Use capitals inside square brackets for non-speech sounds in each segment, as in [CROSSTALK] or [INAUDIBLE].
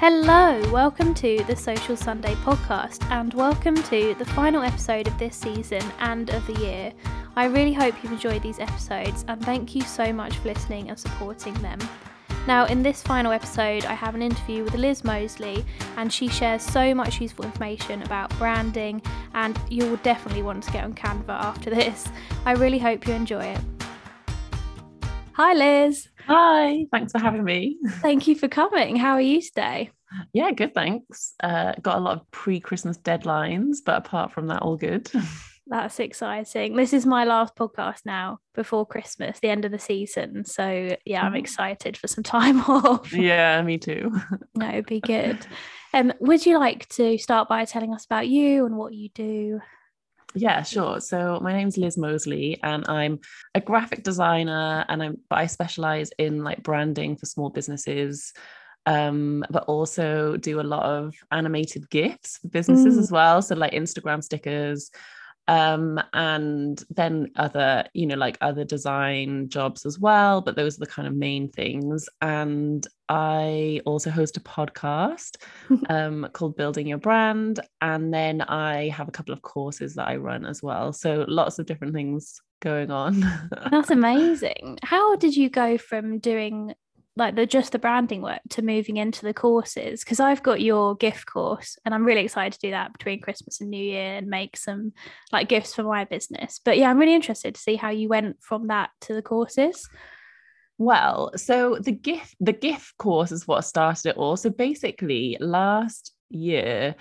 Hello, welcome to the Social Sunday podcast, and welcome to the final episode of this season and of the year. I really hope you've enjoyed these episodes, and thank you so much for listening and supporting them. Now, in this final episode, I have an interview with Liz Mosley, and she shares so much useful information about branding, and you will definitely want to get on Canva after this. I really hope you enjoy it. Hi, Liz. Hi, thanks for having me. Thank you for coming. How are you today? Yeah, good, thanks. Uh, got a lot of pre Christmas deadlines, but apart from that, all good. [LAUGHS] That's exciting. This is my last podcast now before Christmas, the end of the season. So, yeah, I'm excited for some [LAUGHS] time off. Yeah, me too. [LAUGHS] no, it'd be good. Um, would you like to start by telling us about you and what you do? Yeah, sure. So my name's Liz Mosley and I'm a graphic designer and I'm but I specialize in like branding for small businesses. Um, but also do a lot of animated GIFs for businesses Mm. as well. So like Instagram stickers, um, and then other, you know, like other design jobs as well. But those are the kind of main things. And I also host a podcast [LAUGHS] um, called Building Your Brand. And then I have a couple of courses that I run as well. So lots of different things going on. [LAUGHS] That's amazing. How did you go from doing like the just the branding work to moving into the courses? Because I've got your GIF course and I'm really excited to do that between Christmas and New Year and make some like GIFs for my business. But yeah, I'm really interested to see how you went from that to the courses. Well, so the GIF the GIF course is what started it all. So basically, last year,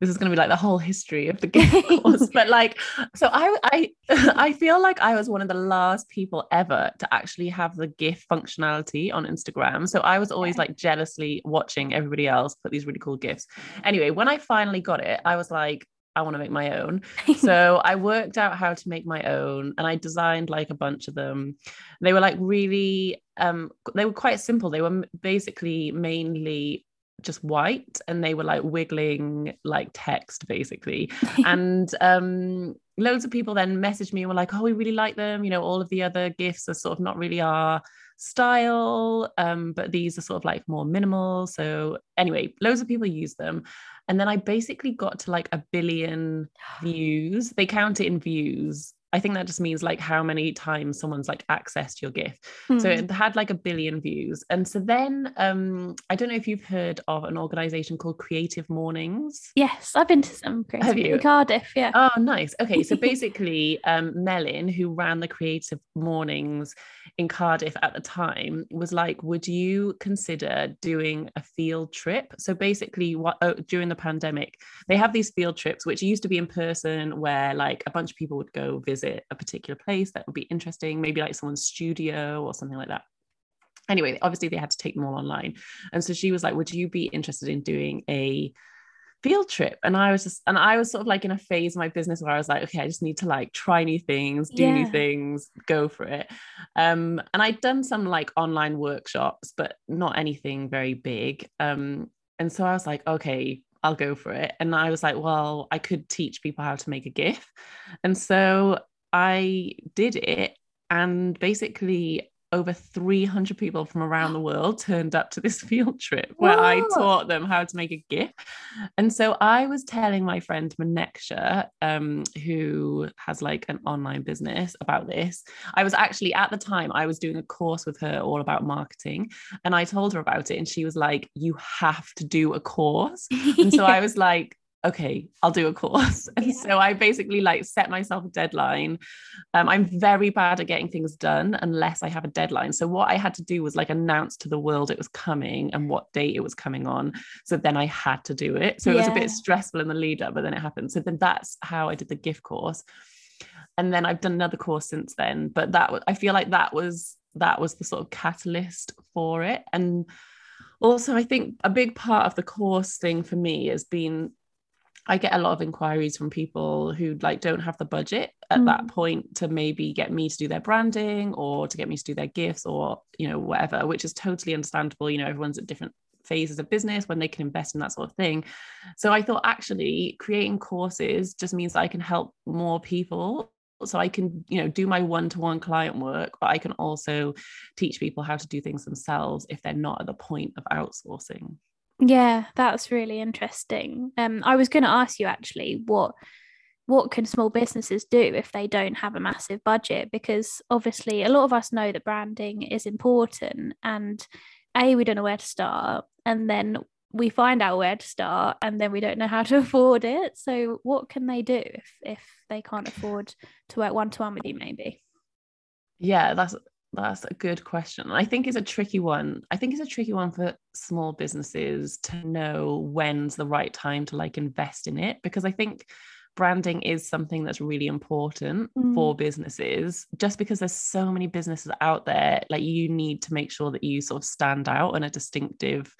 this is going to be like the whole history of the [LAUGHS] GIF course. But like, so I I [LAUGHS] I feel like I was one of the last people ever to actually have the GIF functionality on Instagram. So I was always like jealously watching everybody else put these really cool GIFs. Anyway, when I finally got it, I was like, I want to make my own [LAUGHS] so I worked out how to make my own and I designed like a bunch of them. They were like really um they were quite simple. They were basically mainly just white and they were like wiggling like text basically. [LAUGHS] and um loads of people then messaged me and were like, "Oh, we really like them. You know, all of the other GIFs are sort of not really our style um but these are sort of like more minimal so anyway loads of people use them and then i basically got to like a billion [GASPS] views they count it in views i think that just means like how many times someone's like accessed your GIF so Hmm. it had like a billion views and so then um i don't know if you've heard of an organization called creative mornings yes, I've been to some Have creative you? in Cardiff. Yeah. Oh, nice. Okay, so [LAUGHS] basically, um, Melin, who ran the creative mornings in Cardiff at the time, was like, "Would you consider doing a field trip?" So basically, what oh, during the pandemic, they have these field trips, which used to be in person, where like a bunch of people would go visit a particular place that would be interesting, maybe like someone's studio or something like that. Anyway, obviously they had to take them all online, and so she was like, "Would you be interested in doing a?" field trip? And i was just and i was sort of like in a phase of my business where i was like okay i just need to like try new things do new things go for it. Um and i'd done some like online workshops but not anything very big. Um and so i was like okay i'll go for it. And i was like well i could teach people how to make a gif. And so i did it and basically over 300 people from around the world turned up to this [LAUGHS] field trip where I taught them how to make a GIF. And so I was telling my friend Maneksha, um, who has like an online business about this. I was actually at the time, I was doing a course with her all about marketing. And I told her about it, and she was like, You have to do a course. And so I [LAUGHS] was like, okay, I'll do a course. [LAUGHS] And Yeah. so I basically like set myself a deadline. Um, I'm very bad at getting things done unless I have a deadline. So what I had to do was like announce to the world it was coming and what date it was coming on. So then I had to do it. So it was a bit stressful in the lead up, but then it happened. So then that's how I did the GIF course. And then I've done another course since then. But that I feel like that was that was the sort of catalyst for it. And also I think a big part of the course thing for me has been I get a lot of inquiries from people who like don't have the budget at that Mm. point to maybe get me to do their branding or to get me to do their GIFs or you know whatever, which is totally understandable. You know, everyone's at different phases of business when they can invest in that sort of thing. So I thought actually creating courses just means that I can help more people. So I can, you know, do my one-to-one client work, but I can also teach people how to do things themselves if they're not at the point of outsourcing. Yeah, that's really interesting. Um, I was going to ask you actually what what can small businesses do if they don't have a massive budget? Because obviously, a lot of us know that branding is important, and a we don't know where to start, and then we find out where to start, and then we don't know how to [LAUGHS] afford it. So, what can they do if if they can't afford to work one to one with you? Maybe. Yeah, that's that's a good question. I think it's a tricky one. I think it's a tricky one for small businesses to know when's the right time to like invest in it because I think branding is something that's really important mm. for businesses just because there's so many businesses out there like you need to make sure that you sort of stand out and are distinctive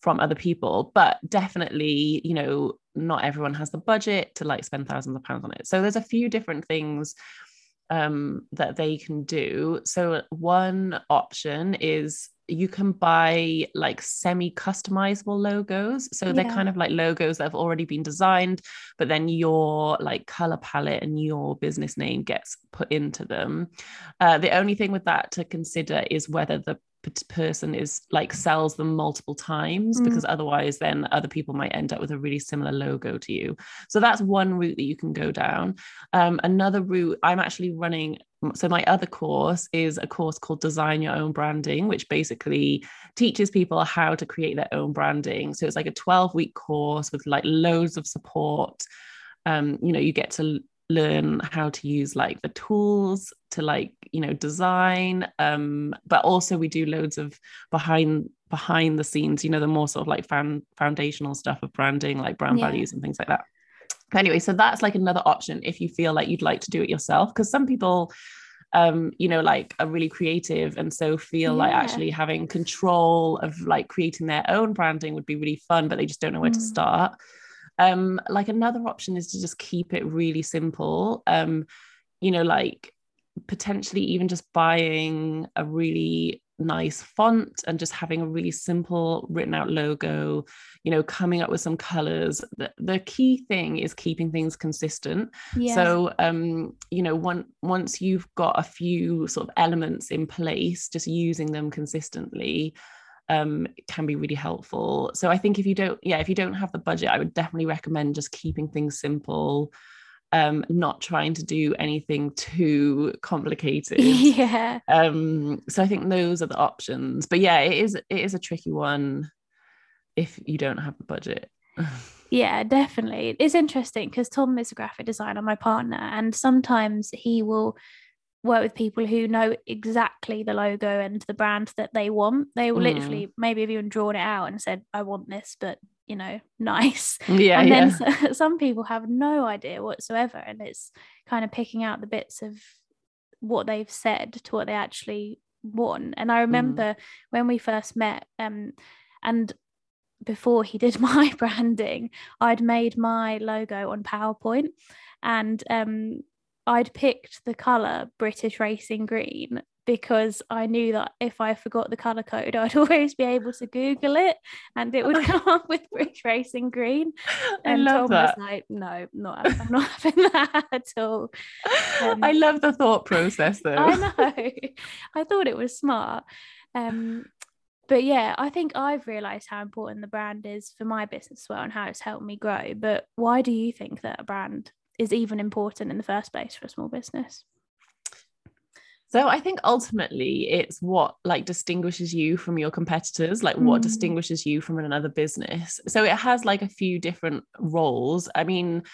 from other people but definitely you know not everyone has the budget to like spend thousands of pounds on it so there's a few different things um, that they can do. So, one option is you can buy like semi customizable logos. So, yeah. they're kind of like logos that have already been designed, but then your like color palette and your business name gets put into them. Uh, the only thing with that to consider is whether the person is like sells them multiple times mm. because otherwise then other people might end up with a really similar logo to you. So that's one route that you can go down. Um, another route i'm actually running so my other course is a course called design your own branding which basically teaches people how to create their own branding. So it's like a 12 week course with like loads of support. Um, you know you get to learn how to use like the tools to like you know design um but also we do loads of behind behind the scenes you know the more sort of like fan, foundational stuff of branding like brand yeah. values and things like that anyway so that's like another option if you feel like you'd like to do it yourself because some people um you know like are really creative and so feel yeah. like actually having control of like creating their own branding would be really fun but they just don't know where mm. to start um, like another option is to just keep it really simple. Um, you know, like potentially even just buying a really nice font and just having a really simple written out logo you know coming up with some colors the, the key thing is keeping things consistent yeah. so um you know one, once you've got a few sort of elements in place just using them consistently um, can be really helpful. So I think if you don't, yeah, if you don't have the budget, I would definitely recommend just keeping things simple, um, not trying to do anything too complicated. [LAUGHS] Yeah. Um, so I think those are the options. But yeah, it is it is a tricky one if you don't have the budget. [LAUGHS] yeah, definitely. It's interesting because Tom is a graphic designer, my partner, and sometimes he will work with people who know exactly the logo and the brand that they want. They will mm. literally maybe have even drawn it out and said, I want this, but you know, [LAUGHS] nice. Yeah. And then yeah. [LAUGHS] some people have no idea whatsoever. And it's kind of picking out the bits of what they've said to what they actually want. And I mm. remember mm. when we first met, um, and before he did [LAUGHS] my branding, I'd made my logo on PowerPoint. And um, I'd picked the colour British Racing Green because I knew that if I forgot the colour code, [LAUGHS] I'd always be able to Google it and it would come up with British Racing Green. [LAUGHS] And I love Tom that. was like, no, not, I'm not [LAUGHS] having that at all. Um, I love the thought process though. I know. I thought it was smart. Um, but yeah, I think I've realised how important the brand is for my business as well and how it's helped me grow. But why do you think that a brand is even important in the first place for a small business? So I think ultimately it's what like distinguishes you from your competitors, like what mm. distinguishes you from another business. So it has like a few different roles. I mean,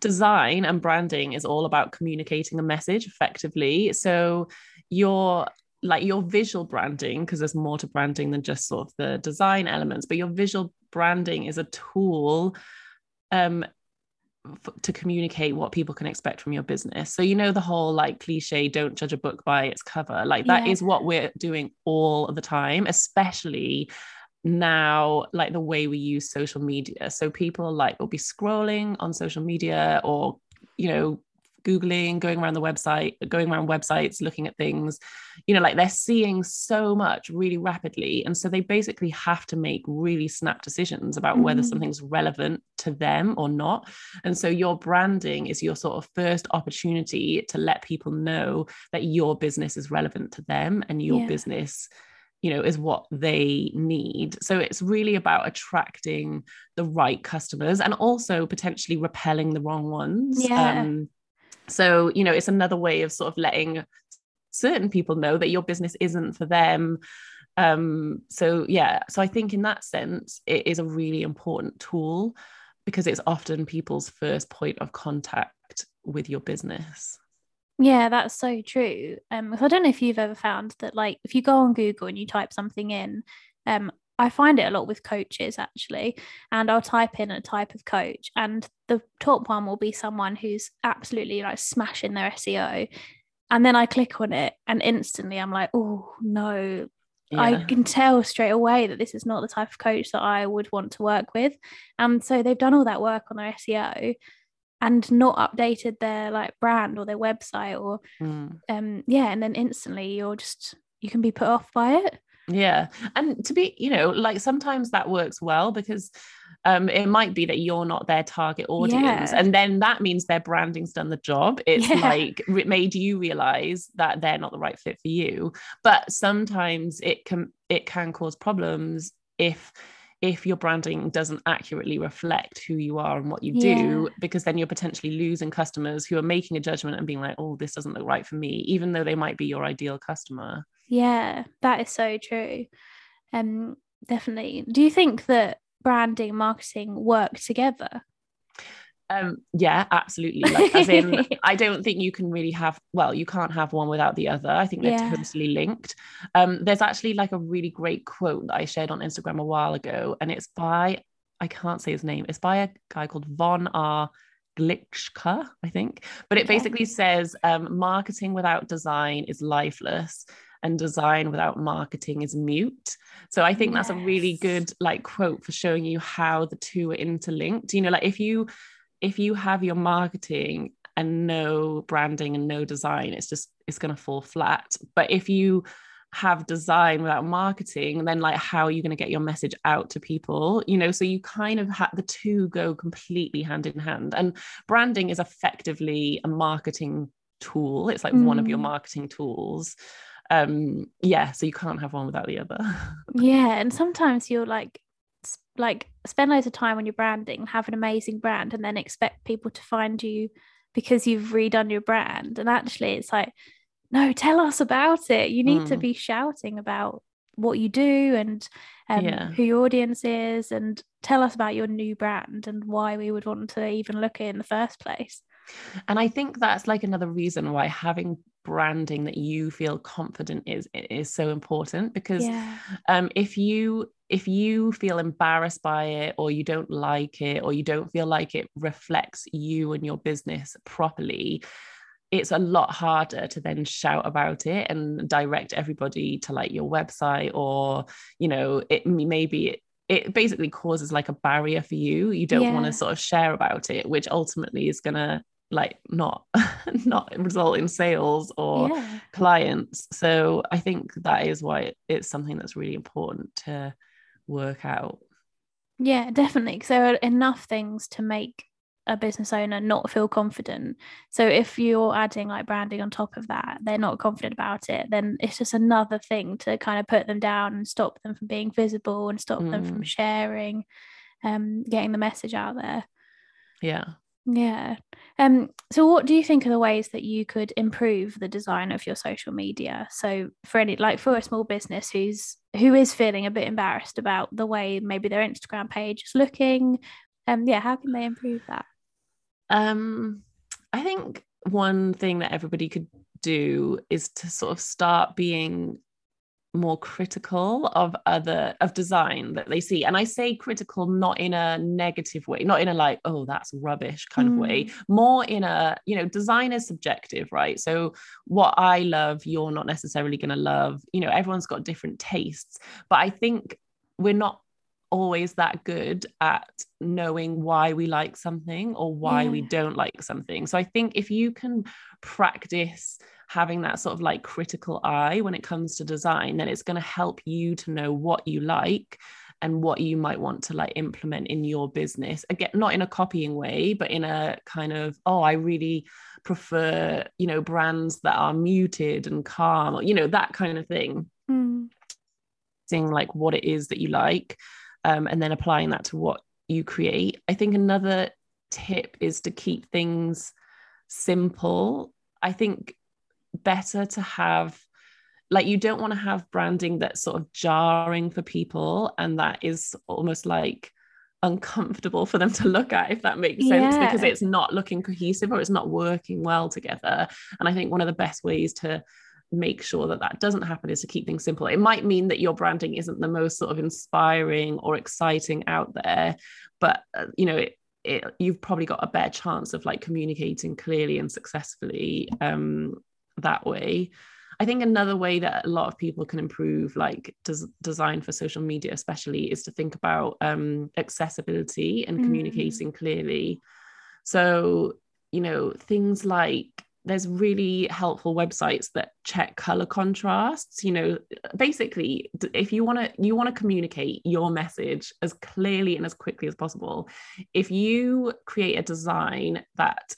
design and branding is all about communicating a message effectively. So your like your visual branding, because there's more to branding than just sort of the design elements, but your visual branding is a tool um, to communicate what people can expect from your business. So you know the whole like cliche don't judge a book by its cover. Like that yeah. is what we're doing all the time, especially now like the way we use social media. So people like will be scrolling on social media or you know googling going around the website going around websites looking at things you know like they're seeing so much really rapidly and so they basically have to make really snap decisions about mm-hmm. whether something's relevant to them or not and so your branding is your sort of first opportunity to let people know that your business is relevant to them and your yeah. business you know is what they need so it's really about attracting the right customers and also potentially repelling the wrong ones Yeah. um, so you know it's another way of sort of letting certain people know that your business isn't for them um so yeah so i think in that sense it is a really important tool because it's often people's first point of contact with your business Yeah, that's so true. Um, I don't know if you've ever found that, like, if you go on Google and you type something in, um, I find it a lot with coaches actually, and I'll type in a type of coach, and the top one will be someone who's absolutely like smashing their SEO, and then I click on it, and instantly I'm like, oh no, I can tell straight away that this is not the type of coach that I would want to work with. And so they've done all that work on their SEO and not updated their like brand or their website or Mm. um yeah, and then instantly you're just you can be put off by it. Yeah. And to be, you know, like sometimes that works well because um it might be that you're not their target audience. Yeah. And then that means their branding's done the job. It's Yeah. like re- made you realize that they're not the right fit for you. But sometimes it can it can cause problems if if your branding doesn't accurately reflect who you are and what you do, because then you're potentially losing customers who are making a judgment and being like, oh, this doesn't look right for me, even though they might be your ideal customer. Yeah, that is so true. Um definitely. Do you think that branding and marketing work together? Um, yeah, absolutely. Like, as in, [LAUGHS] I don't think you can really have, well, you can't have one without the other. I think they're Yeah. totally linked. Um, there's actually like a really great quote that I shared on Instagram a while ago, and it's by, I can't say his name, it's by a guy called Von R. Glitschka, I think. But it basically says um, marketing without design is lifeless and design without marketing is mute. So I think that's a really good like quote for showing you how the two are interlinked. You know, like if you if you have your marketing and no branding and no design, it's just it's gonna fall flat. But if you have design without marketing, then like how are you going to get your message out to people? You know, so you kind of have the two go completely hand in hand. And branding is effectively a marketing tool. It's like one of your Mm. marketing tools. Um, yeah, so you can't have one without the other. [LAUGHS] Yeah, and sometimes you'll like like spend loads of time on your branding, have an amazing brand, and then expect people to find you because you've redone your brand. And actually, it's like, no, tell us about it. You need to Mm. be shouting about what you do and um, Yeah. who your audience is, and tell us about your new brand and why we would want to even look at it in the first place. And I think that's like another reason why having branding that you feel confident is is so important because Yeah, um if you if you feel embarrassed by it or you don't like it or you don't feel like it reflects you and your business properly it's a lot harder to then shout about it and direct everybody to like your website or you know it maybe it, it basically causes like a barrier for you. You don't want to sort of share about it which ultimately is going to like not [LAUGHS] not result in sales or yeah. clients. So I think that is why it's something that's really important to work out. Yeah, definitely. Because there are enough things to make a business owner not feel confident. So if you're adding like branding on top of that, they're not confident about it, then it's just another thing to kind of put them down and stop them from being visible and stop them from Mm. sharing, um, getting the message out there. Yeah. Yeah. Um, so what do you think are the ways that you could improve the design of your social media? So for any like for a small business who's who is feeling a bit embarrassed about the way maybe their Instagram page is looking, um, yeah, how can they improve that? Um, I think one thing that everybody could do is to sort of start being more critical of other of design that they see. And i say critical not in a negative way not in a like oh that's rubbish kind of way. Mm. More in a you know design is subjective right? So what i love you're not necessarily going to love. You know everyone's got different tastes. But i think we're not always that good at knowing why we like something or why we don't like something. So i think if you can practice having that sort of like critical eye when it comes to design, then it's going to help you to know what you like and what you might want to like implement in your business. Again, not in a copying way, but in a kind of, oh, I really prefer, you know, brands that are muted and calm, or, you know, that kind of thing. Mm. showcasing like what it is that you like um, and then applying that to what you create i think another tip is to keep things simple i think better to have like you don't want to have branding that's sort of jarring for people and that is almost like uncomfortable for them to look at if that makes sense yeah. because it's not looking cohesive or it's not working well together and i think one of the best ways to make sure that that doesn't happen is to keep things simple it might mean that your branding isn't the most sort of inspiring or exciting out there but uh, you know it, it, you've probably got a better chance of like communicating clearly and successfully um, that way I think another way that a lot of people can improve, like des- design for social media, especially, is to think about um, accessibility and mm. communicating clearly. So, you know, things like there's really helpful websites that check color contrasts you know basically if you want to you want to communicate your message as clearly and as quickly as possible if you create a design that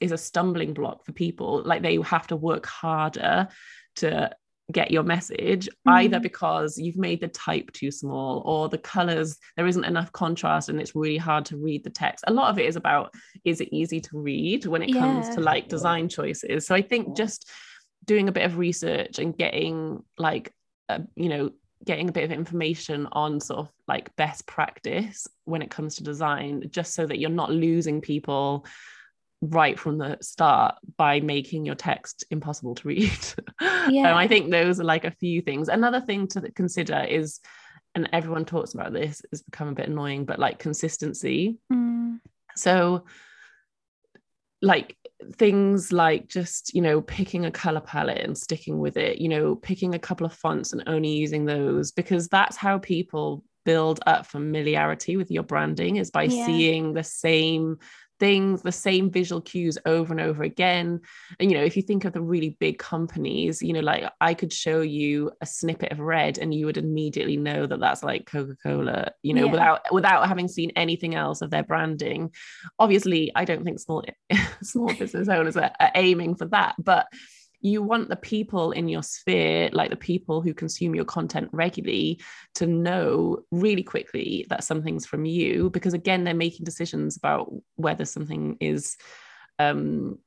is a stumbling block for people like they have to work harder to get your message mm. either because you've made the type too small or the colors there isn't enough contrast and it's really hard to read the text a lot of it is about is it easy to read when it yeah. comes to like design choices so i think just doing a bit of research and getting like uh, you know getting a bit of information on sort of like best practice when it comes to design just so that you're not losing people right from the start by making your text impossible to read. Yeah. [LAUGHS] um, I think those are like a few things. Another thing to consider is, and everyone talks about this, has become a bit annoying, but like consistency. Mm. So, like things like just you know picking a color palette and sticking with it you know picking a couple of fonts and only using those because that's how people build up familiarity with your branding is by yeah. seeing the same things, the same visual cues over and over again. And, you know, if you think of the really big companies, you know, like I could show you a snippet of red and you would immediately know that that's like Coca-Cola, you know, yeah. without without having seen anything else of their branding. Obviously, I don't think small [LAUGHS] small business owners are, are aiming for that, but you want the people in your sphere, like the people who consume your content regularly, to know really quickly that something's from you, because again, they're making decisions about whether something is um,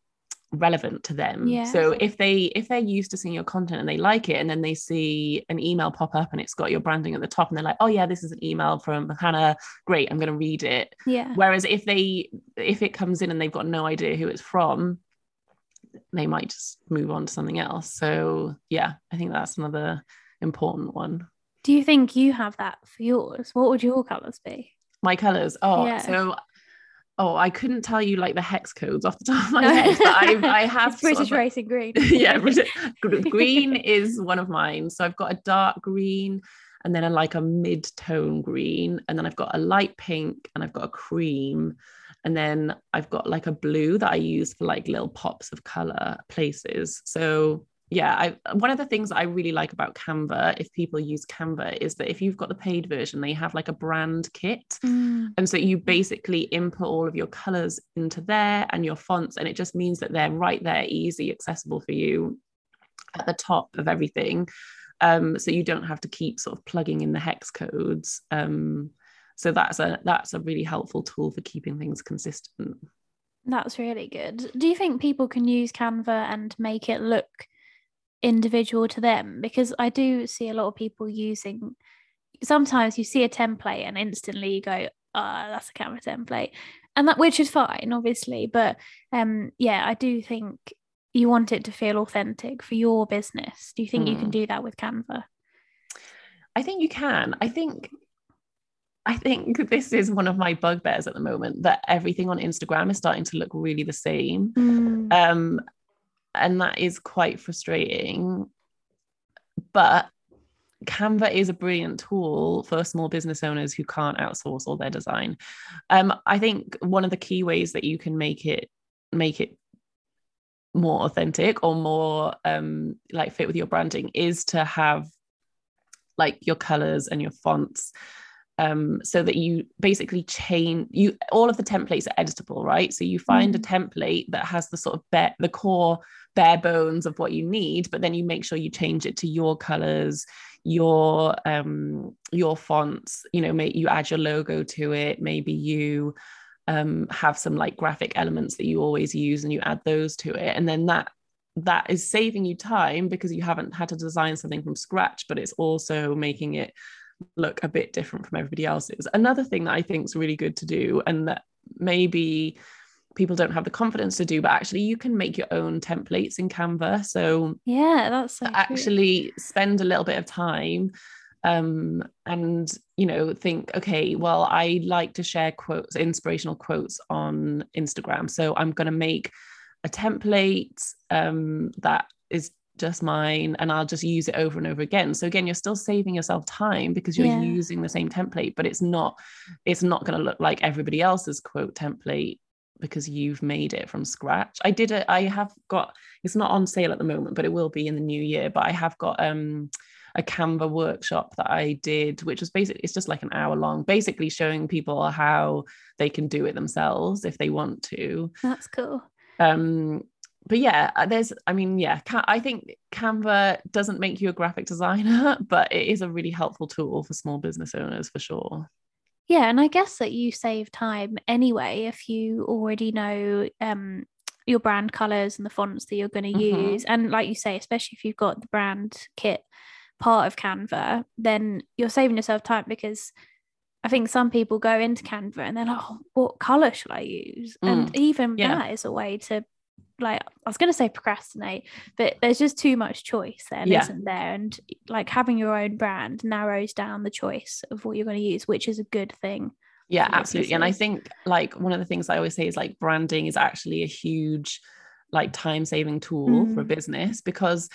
relevant to them. Yeah. So if they if they're used to seeing your content and they like it, and then they see an email pop up and it's got your branding at the top, and they're like, oh yeah, this is an email from Hannah. Great, I'm going to read it. Yeah. Whereas if they if it comes in and they've got no idea who it's from, they might just move on to something else. So yeah, I think that's another important one. Do you think you have that for yours? What would your colours be? My colours. Oh, yeah. so oh, I couldn't tell you like the hex codes off the top of my [LAUGHS] head, but I've, I have British racing green. [LAUGHS] yeah, [LAUGHS] green is one of mine. So I've got a dark green and then a like a mid-tone green, and then I've got a light pink and I've got a cream and then I've got like a blue that I use for like little pops of color places. So yeah, I one of the things that I really like about Canva, if people use Canva, is that if you've got the paid version, they have like a brand kit. Mm. And so you basically input all of your colors into there and your fonts, and it just means that they're right there, easy, accessible for you at the top of everything. Um, so you don't have to keep sort of plugging in the hex codes. Um, so that's a that's a really helpful tool for keeping things consistent. That's really good. Do you think people can use canva and make it look individual to them? Because i do see a lot of people using sometimes you see a template and instantly you go oh that's a canva template. And that which is fine obviously but um yeah i do think you want it to feel authentic for your business. Do you think mm. you can hmm. do that with canva? I think you can. I think I think this is one of my bugbears at the moment that everything on Instagram is starting to look really the same. Mm. Um, and that is quite frustrating. But Canva is a brilliant tool for small business owners who can't outsource all their design. Um, I think one of the key ways that you can make it make it more authentic or more um, like fit with your branding is to have like your colors and your fonts um, so that you basically chain you all of the templates are editable, right? So you find mm. a template that has the sort of bare, the core bare bones of what you need, but then you make sure you change it to your colors, your um your fonts, you know, make you add your logo to it, maybe you um, have some like graphic elements that you always use and you add those to it and then that that is saving you time because you haven't had to design something from scratch but it's also making it look a bit different from everybody else's. Another thing that i think is really good to do and that maybe people don't have the confidence to do but actually you can make your own templates in canva. So yeah that's so actually spend a little bit of time um, and you know think okay well i like to share quotes inspirational quotes on instagram. So i'm going to make a template um, that is just mine and I'll just use it over and over again. So again, you're still saving yourself time because you're yeah. using the same template, but it's not it's not going to look like everybody else's quote template because you've made it from scratch. I did it I have got it's not on sale at the moment, but it will be in the new year, but I have got um a Canva workshop that I did, which was basically it's just like an hour long, basically showing people how they can do it themselves if they want to. That's cool. Um, but yeah, uh, there's, I mean, yeah, I think Canva doesn't make you a graphic designer, [LAUGHS] but it is a really helpful tool for small business owners for sure. Yeah, and I guess that you save time anyway if you already know um, your brand colors and the fonts that you're going to mm-hmm. use. And like you say, especially if you've got the brand kit part of Canva, then you're saving yourself time because I think some people go into Canva and they're like, oh, what color should I use? Mm. And even yeah. that is a way to like I was going to say procrastinate, but there's just too much choice then, yeah. isn't there? And like having your own brand narrows down the choice of what you're going to use, which is a good thing. Yeah, absolutely. And I think like one of the things I always say is like branding is actually a huge like time saving tool mm. for a business because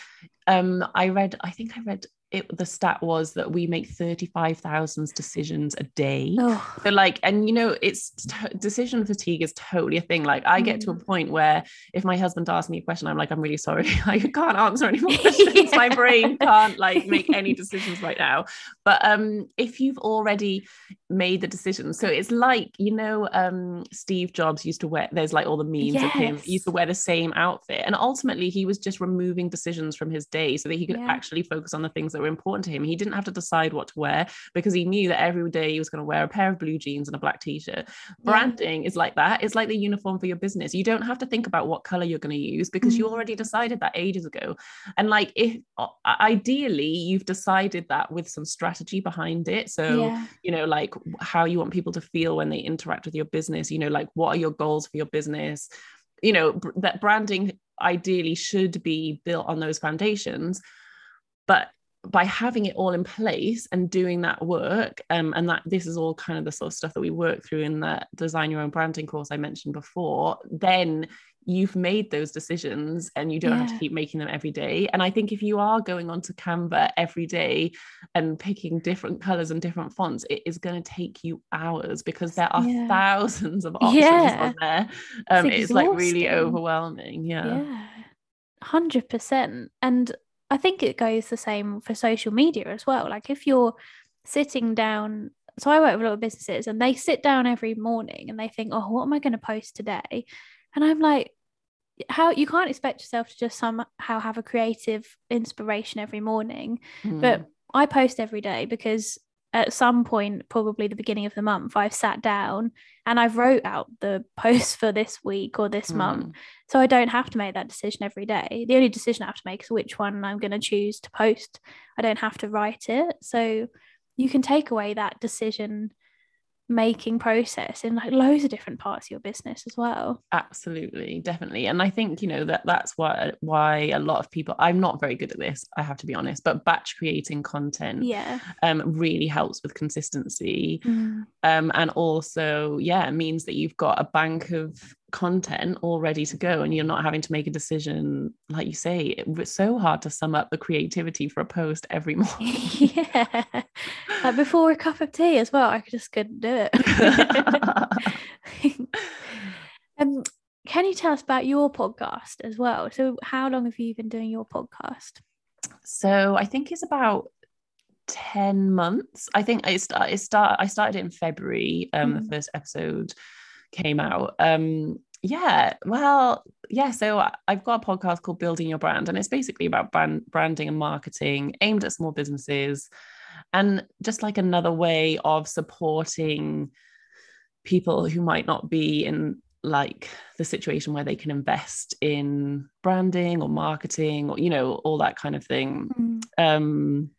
um I read I think I read it, the stat was that we make 35,000 decisions a day. Oh. So like, and you know, it's t- decision fatigue is totally a thing. Like I get to a mm. point where if my husband asks me a question, I'm like, I'm really sorry. [LAUGHS] I can't answer any more [LAUGHS] questions. yeah. My brain can't like make any decisions right now. But um, if you've already made the decision, so it's like, you know, um, Steve Jobs used to wear, there's like all the memes yes. of him, he used to wear the same outfit. And ultimately he was just removing decisions from his day so that he could yeah. actually focus on the things that were important to him. He didn't have to decide what to wear because he knew that every day he was going to wear a pair of blue jeans and a black t-shirt. Branding yeah. is like that. It's like the uniform for your business. You don't have to think about what color you're going to use because mm. you already decided that ages ago. And like if ideally you've decided that with some strategy behind it. So, yeah. you know, like how you want people to feel when they interact with your business, you know, like what are your goals for your business? You know, that branding ideally should be built on those foundations but by having it all in place and doing that work um, and that this is all kind of the sort of stuff that we work through in the design your own branding course i mentioned before then you've made those decisions and you don't yeah. have to keep making them every day and i think if you are going onto canva every day and picking different colors and different fonts it is going to take you hours because there are yeah. thousands of [LAUGHS] options yeah. on there um, it's, it's like really overwhelming yeah yeah 100% and I think it goes the same for social media as well. Like if you're sitting down, so I work with a lot of businesses and they sit down every morning and they think, oh, what am I going to post today? And I'm like, how you can't expect yourself to just somehow have a creative inspiration every morning. Mm. But I post every day because at some point, probably the beginning of the month, I've sat down and I've wrote out the [LAUGHS] post for this week or this mm. month. So I don't have to make that decision every day. The only decision I have to make is which one I'm going to choose to post. I don't have to write it. So you can take away that decision making process in like loads of different parts of your business as well. Absolutely definitely. And i think you know that that's why why a lot of people i'm not very good at this i have to be honest but batch creating content yeah. um really helps with consistency. Mm. um and also yeah means that you've got a bank of content all ready to go and you're not having to make a decision like you say it's so hard to sum up the creativity for a post every [LAUGHS] morning yeah like before a cup of tea as well. I just couldn't do it. [LAUGHS] [LAUGHS] um, can you tell us about your podcast as well? So, how long have you been doing your podcast? So, I think it's about 10 months. I think I start it start I started it in February. Um Mhm. the first episode came out. Um yeah, well, yeah, so I've got a podcast called Building Your Brand and it's basically about brand branding and marketing aimed at small businesses and just like another way of supporting people who might not be in like the situation where they can invest in branding or marketing or you know all that kind of thing Mm. um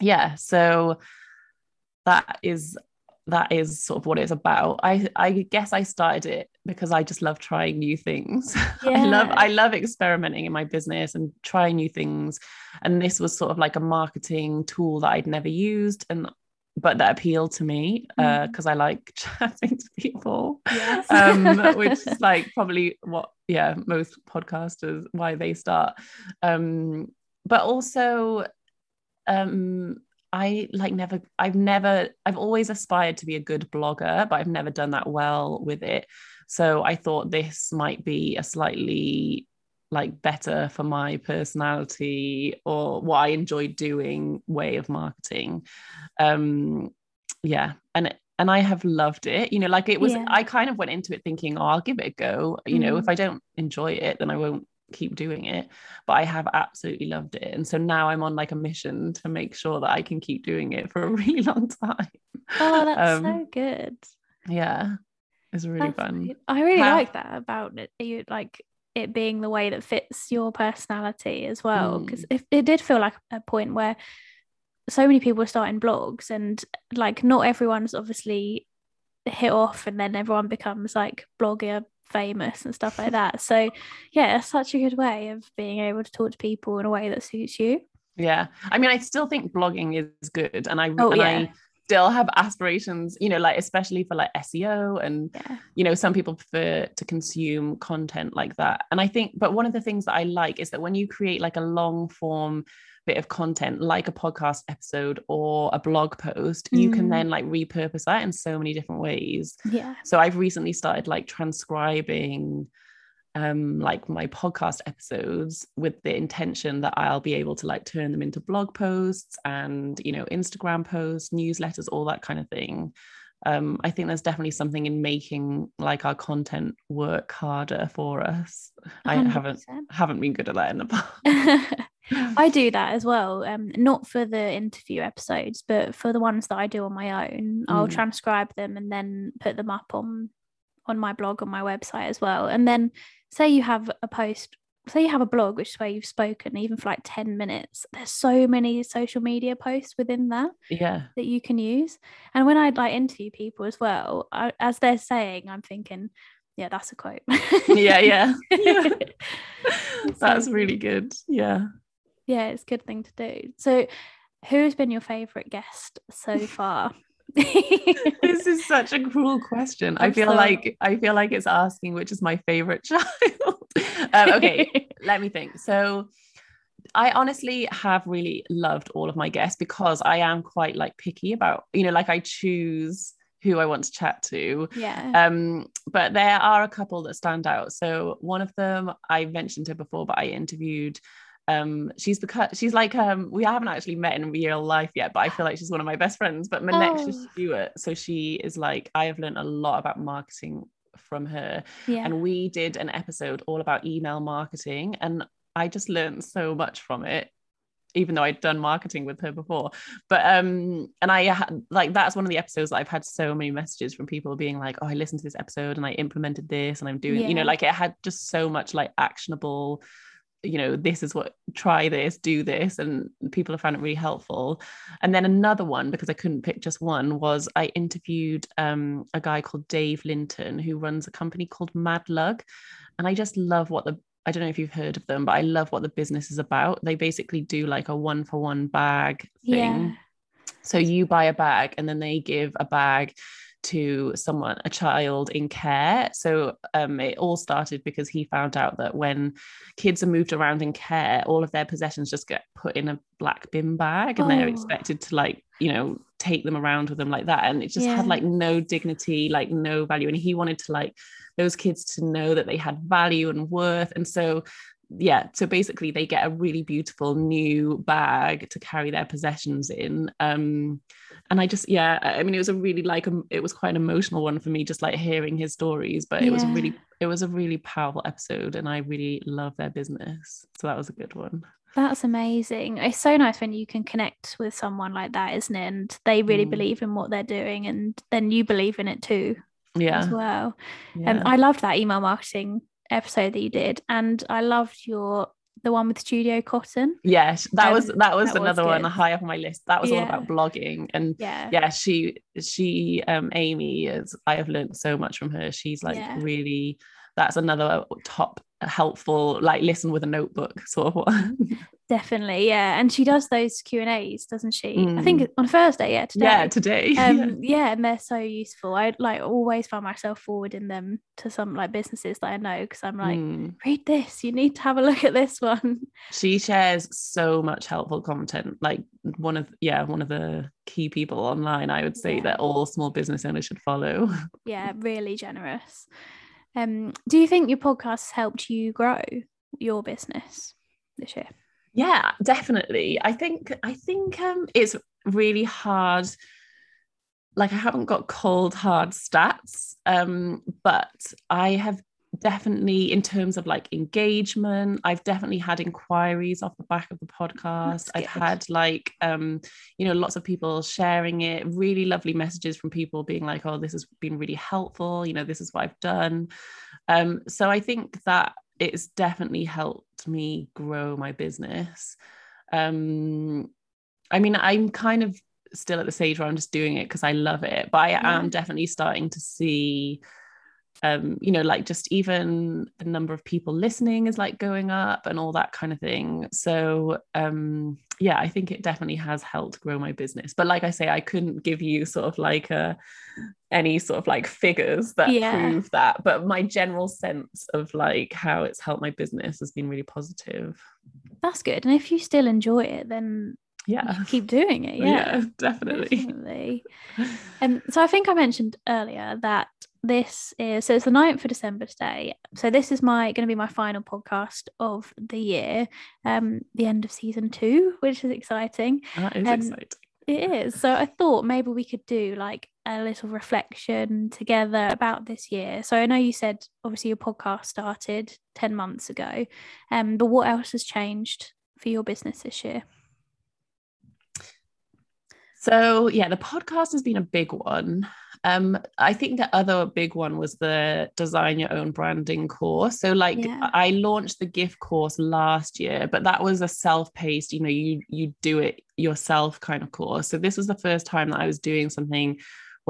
yeah so that is that is sort of what it's about i i guess i started it because i just love trying new things. [LAUGHS] I love i love experimenting in my business and trying new things. And this was sort of like a marketing tool that i'd never used and but that appealed to me Mm. because i like [LAUGHS] chatting to people. Yes. um, [LAUGHS] which is like probably what yeah most podcasters why they start. Um, but also um, I like never I've never I've always aspired to be a good blogger but I've never done that well with it so I thought this might be a slightly like better for my personality or what I enjoy doing way of marketing um yeah and and I have loved it. You know, like it was, Yeah. I kind of went into it thinking, oh, I'll give it a go. You know, Mm. if I don't enjoy it, then I won't keep doing it. But I have absolutely loved it. And so now I'm on like a mission to make sure that I can keep doing it for a [LAUGHS] really long time. oh, that's Um, so good. Yeah, it's really That's fun. great. I really How- like that about it. You like it being the way that fits your personality as well. Because Mm. if it did feel like a point where so many people are starting blogs and like not everyone's obviously hit off and then everyone becomes like blogger famous and stuff like that. So yeah, it's such a good way of being able to talk to people in a way that suits you. Yeah. I mean, I still think blogging is good. And I, Oh, and yeah. I still have aspirations, you know, like especially for like SEO and Yeah. you know some people prefer to consume content like that and i think but one of the things that i like is that when you create like a long form bit of content like a podcast episode or a blog post you can Mm. then like repurpose that in so many different ways Yeah. so i've recently started like transcribing um like my podcast episodes with the intention that I'll be able to like turn them into blog posts and you know Instagram posts newsletters all that kind of thing um I think there's definitely something in making like our content work harder for us I haven't haven't been good at that in the past [LAUGHS] I do that as well. Um, not for the interview episodes, but for the ones that I do on my own, I'll Mm. transcribe them and then put them up on on my blog on my website as well. And then say you have a post, say you have a blog, which is where you've spoken, even for like 10 minutes. There's so many social media posts within that yeah that you can use. And when I like interview people as well, I, as they're saying, I'm thinking, yeah, that's a quote. yeah yeah yeah [LAUGHS] [LAUGHS] So that's really good yeah yeah, it's a good thing to do. So, who's been your favorite guest so far? This is [LAUGHS] such a cruel question. I I'm feel sorry. like I feel like it's asking which is my favorite [LAUGHS] child. [LAUGHS] um, okay, let me think. So I honestly have really loved all of my guests because I am quite like picky about, you know, like I choose who I want to chat to. yeah. Um, but there are a couple that stand out. So one of them I mentioned her before, but I interviewed. Um, she's because she's like um, we haven't actually met in real life yet, but I feel like she's one of my best friends. But Maneksha Oh. Stewart, so she is like I have learned a lot about marketing from her, yeah. and we did an episode all about email marketing, and I just learned so much from it even though I'd done marketing with her before. But um, and I had like that's one of the episodes that I've had so many messages from people being like, "Oh, I listened to this episode and I implemented this and I'm doing," you know, like it had just so much like actionable. You know, this is what try this, do this, and people have found it really helpful. And then another one, because I couldn't pick just one, was I interviewed um, a guy called Dave Linton who runs a company called Madlug, and I just love what the I don't know if you've heard of them, but I love what the business is about. They basically do like a one for one bag thing. Yeah. So you buy a bag and then they give a bag to someone, a child in care. So um, it all started because he found out that when kids are moved around in care, all of their possessions just get put in a black bin bag and they're Oh. expected to like, you know, take them around with them like that. And it just Yeah. had like no dignity, like no value. And he wanted to like those kids to know that they had value and worth. And so yeah, so basically they get a really beautiful new bag to carry their possessions in. Um, and I just, yeah, I mean, it was a really like, um, it was quite an emotional one for me, just like hearing his stories, but it yeah. was really, it was a really powerful episode and I really love their business. So that was a good one. That's amazing. It's so nice when you can connect with someone like that, isn't it? And they really mm. believe in what they're doing and then you believe in it too. Yeah. As well. Yeah. Um, I loved that email marketing episode that you did. And I loved your the one with Studio Cotton. Yes, that um, was that was that another was one high up on my list. That was yeah. all about blogging, and yeah, yeah, she she um Amy is. I have learned so much from her. She's like yeah. really. That's another top helpful like listen with a notebook sort of one [LAUGHS] definitely yeah and she does those q and a's doesn't she mm. i think mm. on thursday yeah today yeah today [LAUGHS] um yeah. yeah. and they're so useful i like always find myself forwarding them to some like businesses that i know because i'm like mm. read this you need to have a look at this one she shares so much helpful content like one of yeah one of the key people online i would say yeah. that all small business owners should follow [LAUGHS] yeah really generous um, do you think your podcast helped you grow your business this year? Yeah, definitely. I think I think um, it's really hard. Like I haven't got cold hard stats, um, but I have definitely in terms of like engagement i've definitely had inquiries off the back of the podcast. I've had like um you know lots of people sharing it really lovely messages from people being like oh this has been really helpful you know this is what i've done. Um so i think that it's definitely helped me grow my business. Um i mean i'm kind of still at the stage where i'm just doing it because i love it but i yeah. am definitely starting to see um, you know, like just even the number of people listening is like going up and all that kind of thing. So um, yeah, I think it definitely has helped grow my business. But like I say, I couldn't give you sort of like a any sort of like figures that yeah. prove that. But my general sense of like how it's helped my business has been really positive. That's good. And if you still enjoy it, then yeah keep doing it [LAUGHS] yeah, yeah definitely definitely um, so i think i mentioned earlier that this is so it's the 9th of December today. So this is my going to be my final podcast of the year, um, the end of season two, which is exciting. That is um, exciting. It is. So I thought maybe we could do like a little reflection together about this year. So I know you said obviously your podcast started 10 months ago. Um, but what else has changed for your business this year? So yeah, the podcast has been a big one. Um, I think the other big one was the design your own branding course. So like yeah. I launched the GIF course last year, but that was a self-paced, you know, you you do it yourself kind of course. So this was the first time that I was doing something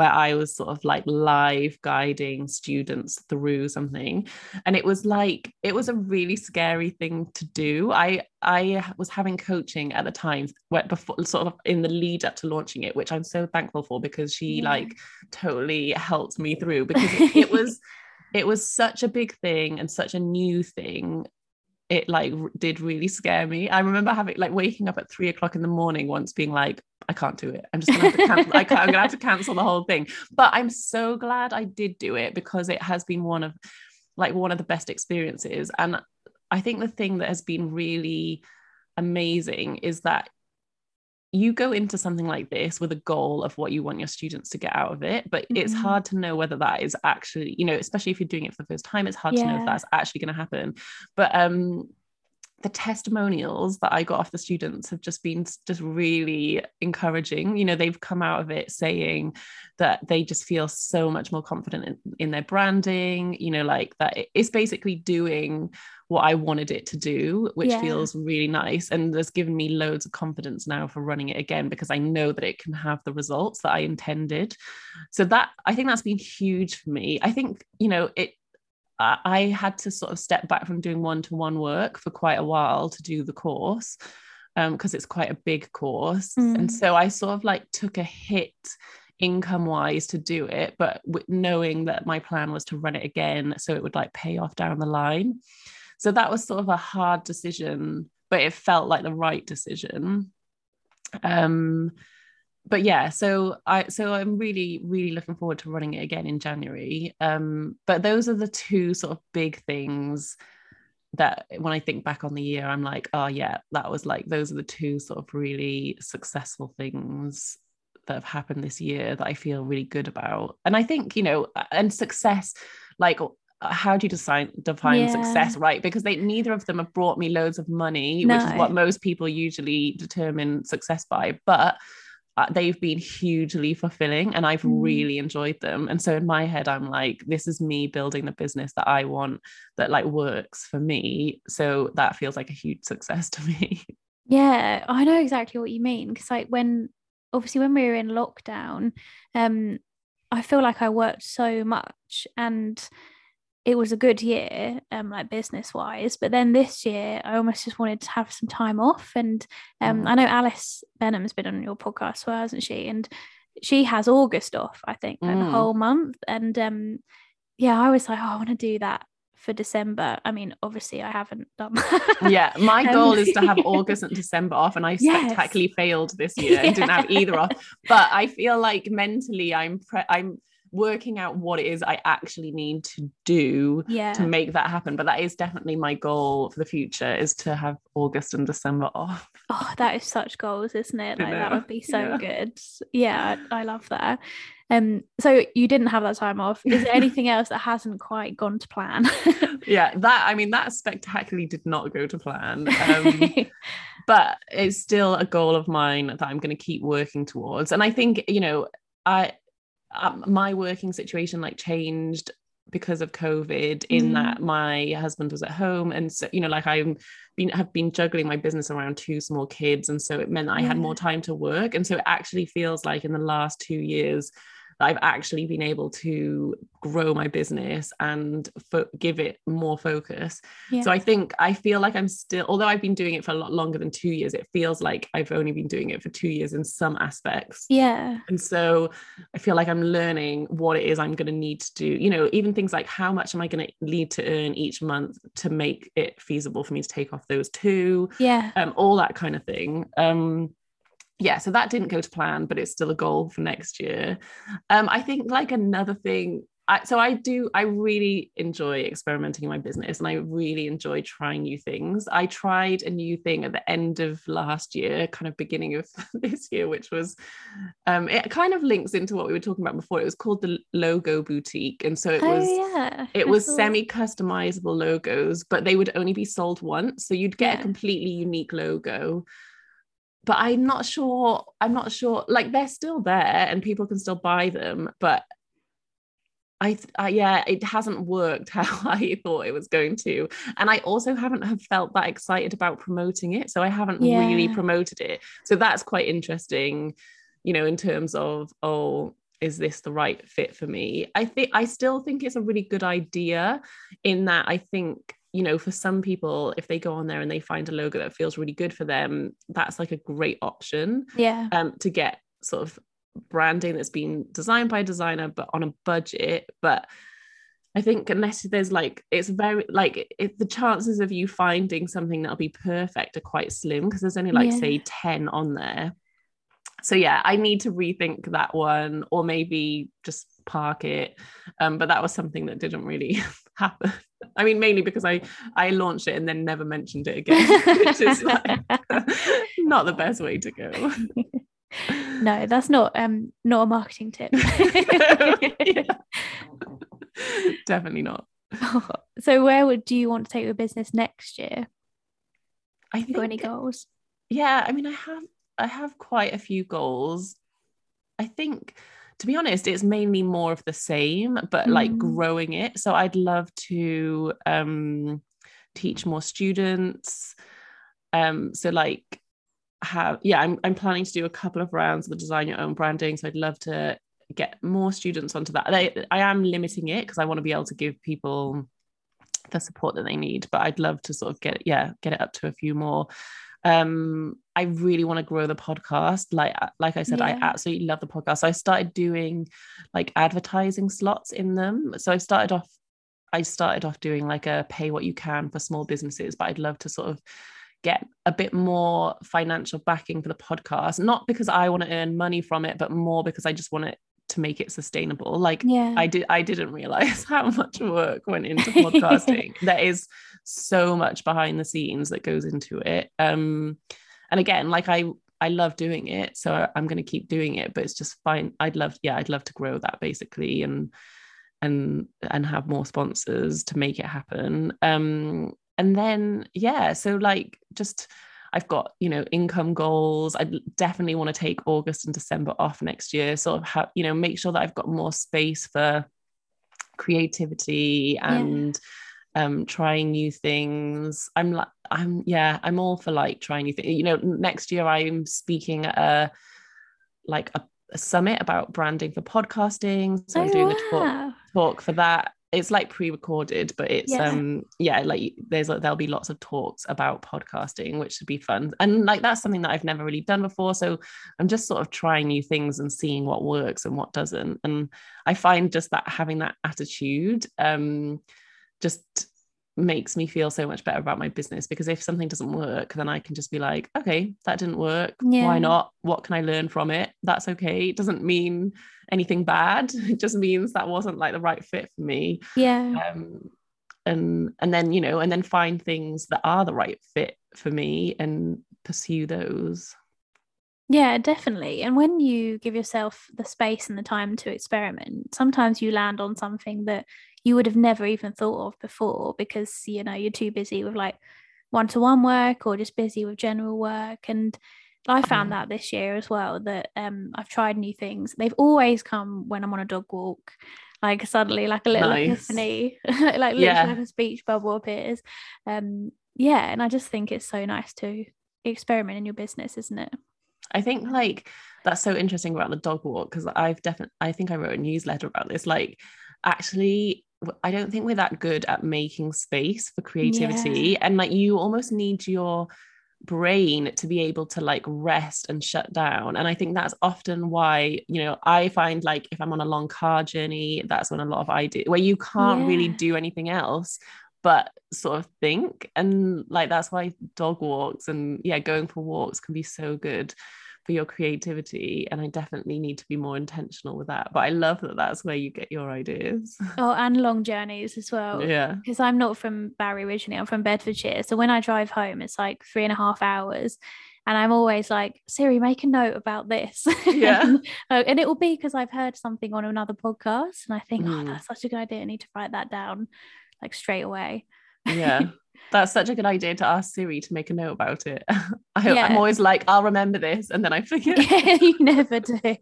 where I was sort of like live guiding students through something. And it was like, it was a really scary thing to do. I I was having coaching at the time where before sort of in the lead up to launching it, which I'm so thankful for because she yeah. like totally helped me through [LAUGHS] because it, it was it was such a big thing and such a new thing it like did really scare me. I remember having like waking up at three o'clock in the morning once being like, I can't do it. I'm just gonna have to cancel. I I'm gonna have to cancel the whole thing. But I'm so glad I did do it because it has been one of like one of the best experiences. And I think the thing that has been really amazing is that you go into something like this with a goal of what you want your students to get out of it but mm-hmm. it's hard to know whether that is actually you know especially if you're doing it for the first time it's hard yeah. to know if that's actually going to happen but um the testimonials that I got off the students have just been just really encouraging. You know, they've come out of it saying that they just feel so much more confident in, in their branding, you know, like that it's basically doing what I wanted it to do, which yeah. feels really nice. And has given me loads of confidence now for running it again because I know that it can have the results that I intended. So that I think that's been huge for me. I think, you know, it I had to sort of step back from doing one to one work for quite a while to do the course because um, it's quite a big course. Mm. And so I sort of like took a hit income wise to do it, but knowing that my plan was to run it again so it would like pay off down the line. So that was sort of a hard decision, but it felt like the right decision. Um, but yeah so i so i'm really really looking forward to running it again in january um but those are the two sort of big things that when I think back on the year, I'm like, oh yeah, that was like those are the two sort of really successful things that have happened this year that I feel really good about. And I think, you know, and success, like how do you define define yeah. success right because they neither of them have brought me loads of money no. which is what most people usually determine success by but they've been hugely fulfilling and I've mm. really enjoyed them. And so in my head, I'm like, this is me building the business that I want that like works for me. So that feels like a huge success to me. [LAUGHS] Yeah, I know exactly what you mean. Cause like when obviously when we were in lockdown, um, I feel like I worked so much and it was a good year, um, like business wise. But then this year, I almost just wanted to have some time off. And um, mm. I know Alice Benham's been on your podcast, well, hasn't she? And she has August off, I think, like mm. the whole month. And um, yeah, I was like, oh, I want to do that for December. I mean, obviously, I haven't done that. Yeah, my [LAUGHS] goal um, is to have [LAUGHS] August and December off, and I yes. spectacularly failed this year and didn't have either off. But I feel like mentally, I'm pre- I'm working out what it is I actually need to do yeah. to make that happen. But that is definitely my goal for the future is to have August and December off. Oh, that is such goals, isn't it? Like that would be so yeah. good. Yeah, I, I love that. Um, so you didn't have that time off. Is there anything else that hasn't quite gone to plan? [LAUGHS] yeah, that I mean that spectacularly did not go to plan. [LAUGHS] Um, but it's still a goal of mine that I'm going to keep working towards. And I think, you know, I um, my working situation like changed because of covid in mm. that my husband was at home and so you know like i'm been have been juggling my business around two small kids and so it meant i yeah. had more time to work and so it actually feels like in the last two years I've actually been able to grow my business and fo- give it more focus. Yeah. So I think I feel like I'm still, although I've been doing it for a lot longer than two years, it feels like I've only been doing it for two years in some aspects. Yeah. And so I feel like I'm learning what it is I'm going to need to do. You know, even things like how much am I going to need to earn each month to make it feasible for me to take off those two? Yeah. Um, all that kind of thing. Um, yeah, so that didn't go to plan, but it's still a goal for next year. Um, I think like another thing, I, so I do, I really enjoy experimenting in my business and I really enjoy trying new things. I tried a new thing at the end of last year, kind of beginning of [LAUGHS] this year, which was, um, it kind of links into what we were talking about before. It was called the Logo Boutique. And so it oh, was, yeah. it was semi customizable logos, but they would only be sold once. So you'd get yeah. a completely unique logo but I'm not sure. I'm not sure. Like they're still there and people can still buy them, but I, I, yeah, it hasn't worked [LAUGHS] how I thought it was going to, and I also haven't have felt that excited about promoting it. So I haven't yeah. really promoted it. So that's quite interesting, you know, in terms of oh, is this the right fit for me? I think I still think it's a really good idea. In that I think you know, for some people, if they go on there and they find a logo that feels really good for them, that's like a great option. Yeah. Um, to get sort of branding that's been designed by a designer but on a budget. But I think unless there's like it's very like if the chances of you finding something that'll be perfect are quite slim because there's only like yeah. say 10 on there. So yeah, I need to rethink that one or maybe just park it. Um, but that was something that didn't really [LAUGHS] happen. I mean, mainly because I I launched it and then never mentioned it again, [LAUGHS] which is like [LAUGHS] not the best way to go. [LAUGHS] no, that's not um not a marketing tip. Definitely not. so where would do you want to take your business next year? I think, got any goals? Yeah, I mean I have I have quite a few goals. I think to be honest, it's mainly more of the same, but mm. like growing it. So I'd love to um, teach more students. Um, so like have yeah, I'm I'm planning to do a couple of rounds of the design your own branding. So I'd love to get more students onto that. I, I am limiting it because I want to be able to give people the support that they need, but I'd love to sort of get yeah get it up to a few more um i really want to grow the podcast. Like uh, like i said yeah. i absolutely love the podcast. So i started doing like advertising slots in them. So i started off i started off doing like a pay what you can for small businesses but i'd love to sort of get a bit more financial backing for the podcast. Not because i want to earn money from it but more because i just want it to make it sustainable like yeah. i did i didn't realize [LAUGHS] how much work went into [LAUGHS] podcasting. There is so much behind the scenes that goes into it um and again like i i love doing it so i'm going to keep doing it but it's just fine i'd love yeah i'd love to grow that basically and and and have more sponsors to make it happen um and then yeah so like just I've got, you know, income goals. I definitely want to take August and December off next year. Sort of have, you know, make sure that I've got more space for creativity and yeah. um trying new things. I'm like, I'm yeah, I'm all for like trying new things. You know, next year I'm speaking at a like a, a summit about branding for podcasting. So oh, I'm doing wow. a talk talk for that it's like pre-recorded but it's yeah. um yeah like there's like there'll be lots of talks about podcasting which should be fun and like that's something that I've never really done before so I'm just sort of trying new things and seeing what works and what doesn't and I find just that having that attitude um just makes me feel so much better about my business because if something doesn't work then I can just be like okay that didn't work. Yeah. why not? What can I learn from it? That's okay. It doesn't mean anything bad. [LAUGHS] It just means that wasn't like the right fit for me. Yeah. Um, and and then you know and then find things that are the right fit for me and pursue those. Yeah, definitely. And when you give yourself the space and the time to experiment, sometimes you land on something that you would have never even thought of before because you know you're too busy with like one-to-one work or just busy with general work and I found mm. that this year as well that um I've tried new things. They've always come when I'm on a dog walk. Like suddenly, like a little nice. epiphany, [LAUGHS] like literally yeah. like a speech bubble appears. Um, yeah, and I just think it's so nice to experiment in your business, isn't it? I think like that's so interesting about the dog walk because I've definitely I think I wrote a newsletter about this. Like actually I don't think we're that good at making space for creativity. Yeah. And like you almost need your brain to be able to like rest and shut down. And I think that's often why, you know, I find like if I'm on a long car journey, that's when a lot of I do, where you can't yeah. really do anything else but sort of think. And like that's why dog walks and yeah, going for walks can be so good for your creativity and i definitely need to be more intentional with that but i love that that's where you get your ideas oh and long journeys as well yeah because i'm not from barry originally i'm from bedfordshire so when i drive home it's like three and a half hours and I'm always like, Siri, make a note about this. [LAUGHS] Yeah. and, uh, and it will be because I've heard something on another podcast and I think, mm. oh, that's such a good idea. I need to write that down like straight away. Yeah. [LAUGHS] That's such a good idea to ask Siri to make a note about it. [LAUGHS] I, am always like, I'll remember this, and then I forget. [LAUGHS] you never do. [LAUGHS]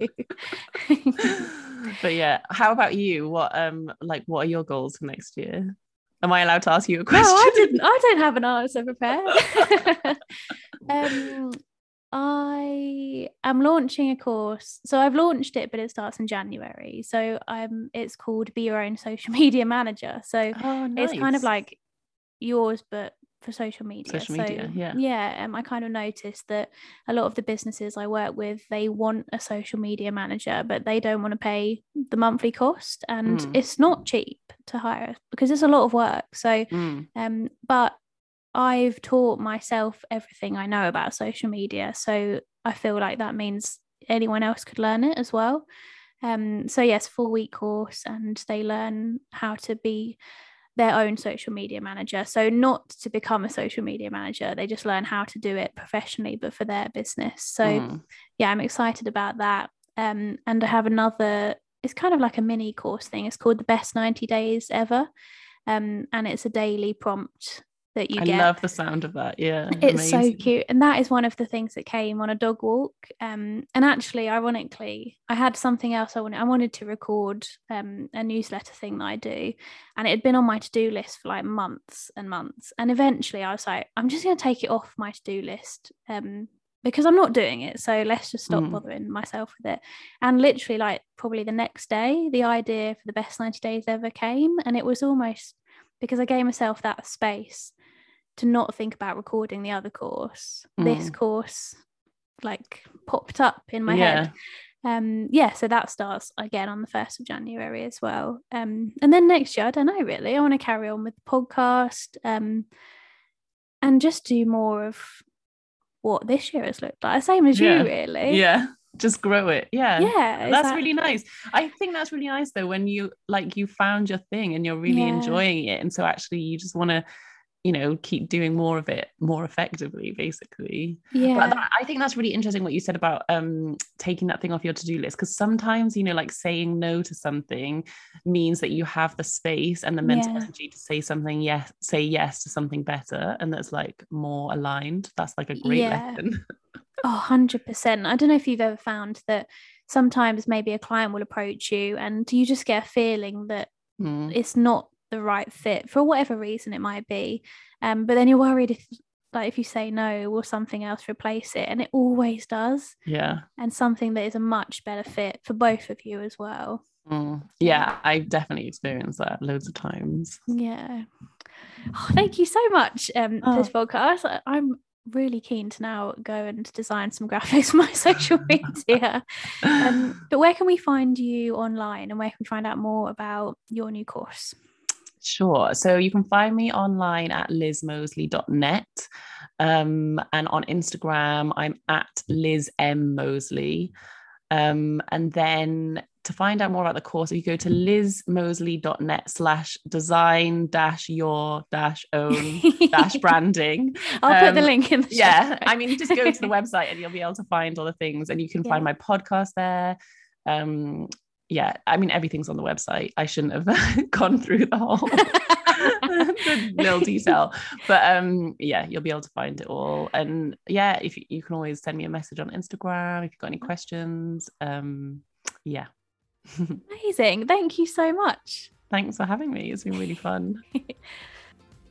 but yeah, how about you? What um like what are your goals for next year? Am I allowed to ask you a question? No, I didn't. I don't have an answer prepared. um, I am launching a course. So I've launched it, but it starts in January. So I'm. It's called Be Your Own Social Media Manager. So oh, nice. it's kind of like yours but for social media. Social so, media, yeah. Yeah, um, I kind of noticed that a lot of the businesses I work with, they want a social media manager, but they don't want to pay the monthly cost, and mm. it's not cheap to hire because it's a lot of work. So, mm. um, but I've taught myself everything I know about social media, so I feel like that means anyone else could learn it as well. Um, so yes, four week course, and they learn how to be their own social media manager. So, not to become a social media manager, they just learn how to do it professionally, but for their business. So, mm. yeah, I'm excited about that. Um, and I have another, it's kind of like a mini course thing. It's called the best 90 days ever. Um, and it's a daily prompt that you I get. I love the sound of that. Yeah. It's amazing. so cute. And that is one of the things that came on a dog walk. Um, and actually, ironically, I had something else I wanted. I wanted to record um, a newsletter thing that I do. And it had been on my to-do list for like months and months. And eventually I was like, I'm just gonna take it off my to-do list. Um, because I'm not doing it. So let's just stop mm. bothering myself with it. And literally, like probably the next day, the idea for the best 90 days ever came. And it was almost because I gave myself that space to not think about recording the other course. Mm. This course like popped up in my yeah. head. Um yeah, so that starts again on the 1st of January as well. Um and then next year, I don't know really. I want to carry on with the podcast um and just do more of what this year has looked like. Same as yeah. you really. Yeah. just grow it yeah Yeah, that's exactly. really nice i think that's really nice though when you like you found your thing and you're really Yeah. enjoying it and so actually you just want to you know keep doing more of it more effectively basically Yeah. but that, i think that's really interesting what you said about um taking that thing off your to-do list because sometimes you know like saying no to something means that you have the space and the mental Yeah. energy to say something yes say yes to something better and that's like more aligned that's like a great Yeah. lesson [LAUGHS] Oh, 100%. I don't know if you've ever found that sometimes maybe a client will approach you and you just get a feeling that Mm, it's not the right fit for whatever reason it might be. Um, but then you're worried if like if you say no, will something else replace it? And it always does. yeah And something that is a much better fit for both of you as well. Mm, yeah i've definitely experienced that loads of times Yeah. Oh, thank you so much um, for this podcast. I- I'm really keen to now go and design some [LAUGHS] graphics for my social media. Um, [LAUGHS] but where can we find you online and where can we find out more about your new course? Sure. So you can find me online at lizmosley.net. Um, and on Instagram, I'm at Liz M. Mosley. Um, and then to find out more about the course, you go to lizmosley.net slash design dash your dash own dash [LAUGHS] branding. I'll put the Um, link in the yeah i mean just go to the [LAUGHS] website and you'll be able to find all the things and you can find my podcast there um yeah i mean everything's on the website. I shouldn't have [LAUGHS] gone through the whole [LAUGHS] the little detail. But um yeah you'll be able to find it all. And yeah if you, you can always send me a message on instagram if you've got any questions. Um yeah. [LAUGHS] Amazing. Thank you so much. thanks for having me. It's been really fun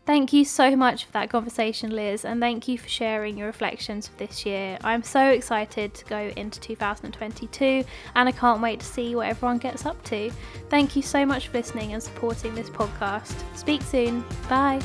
Thank you so much for that conversation, Liz, and thank you for sharing your reflections for this year. I'm so excited to go into 2022 and I can't wait to see what everyone gets up to. Thank you so much for listening and supporting this podcast. Speak soon. Bye.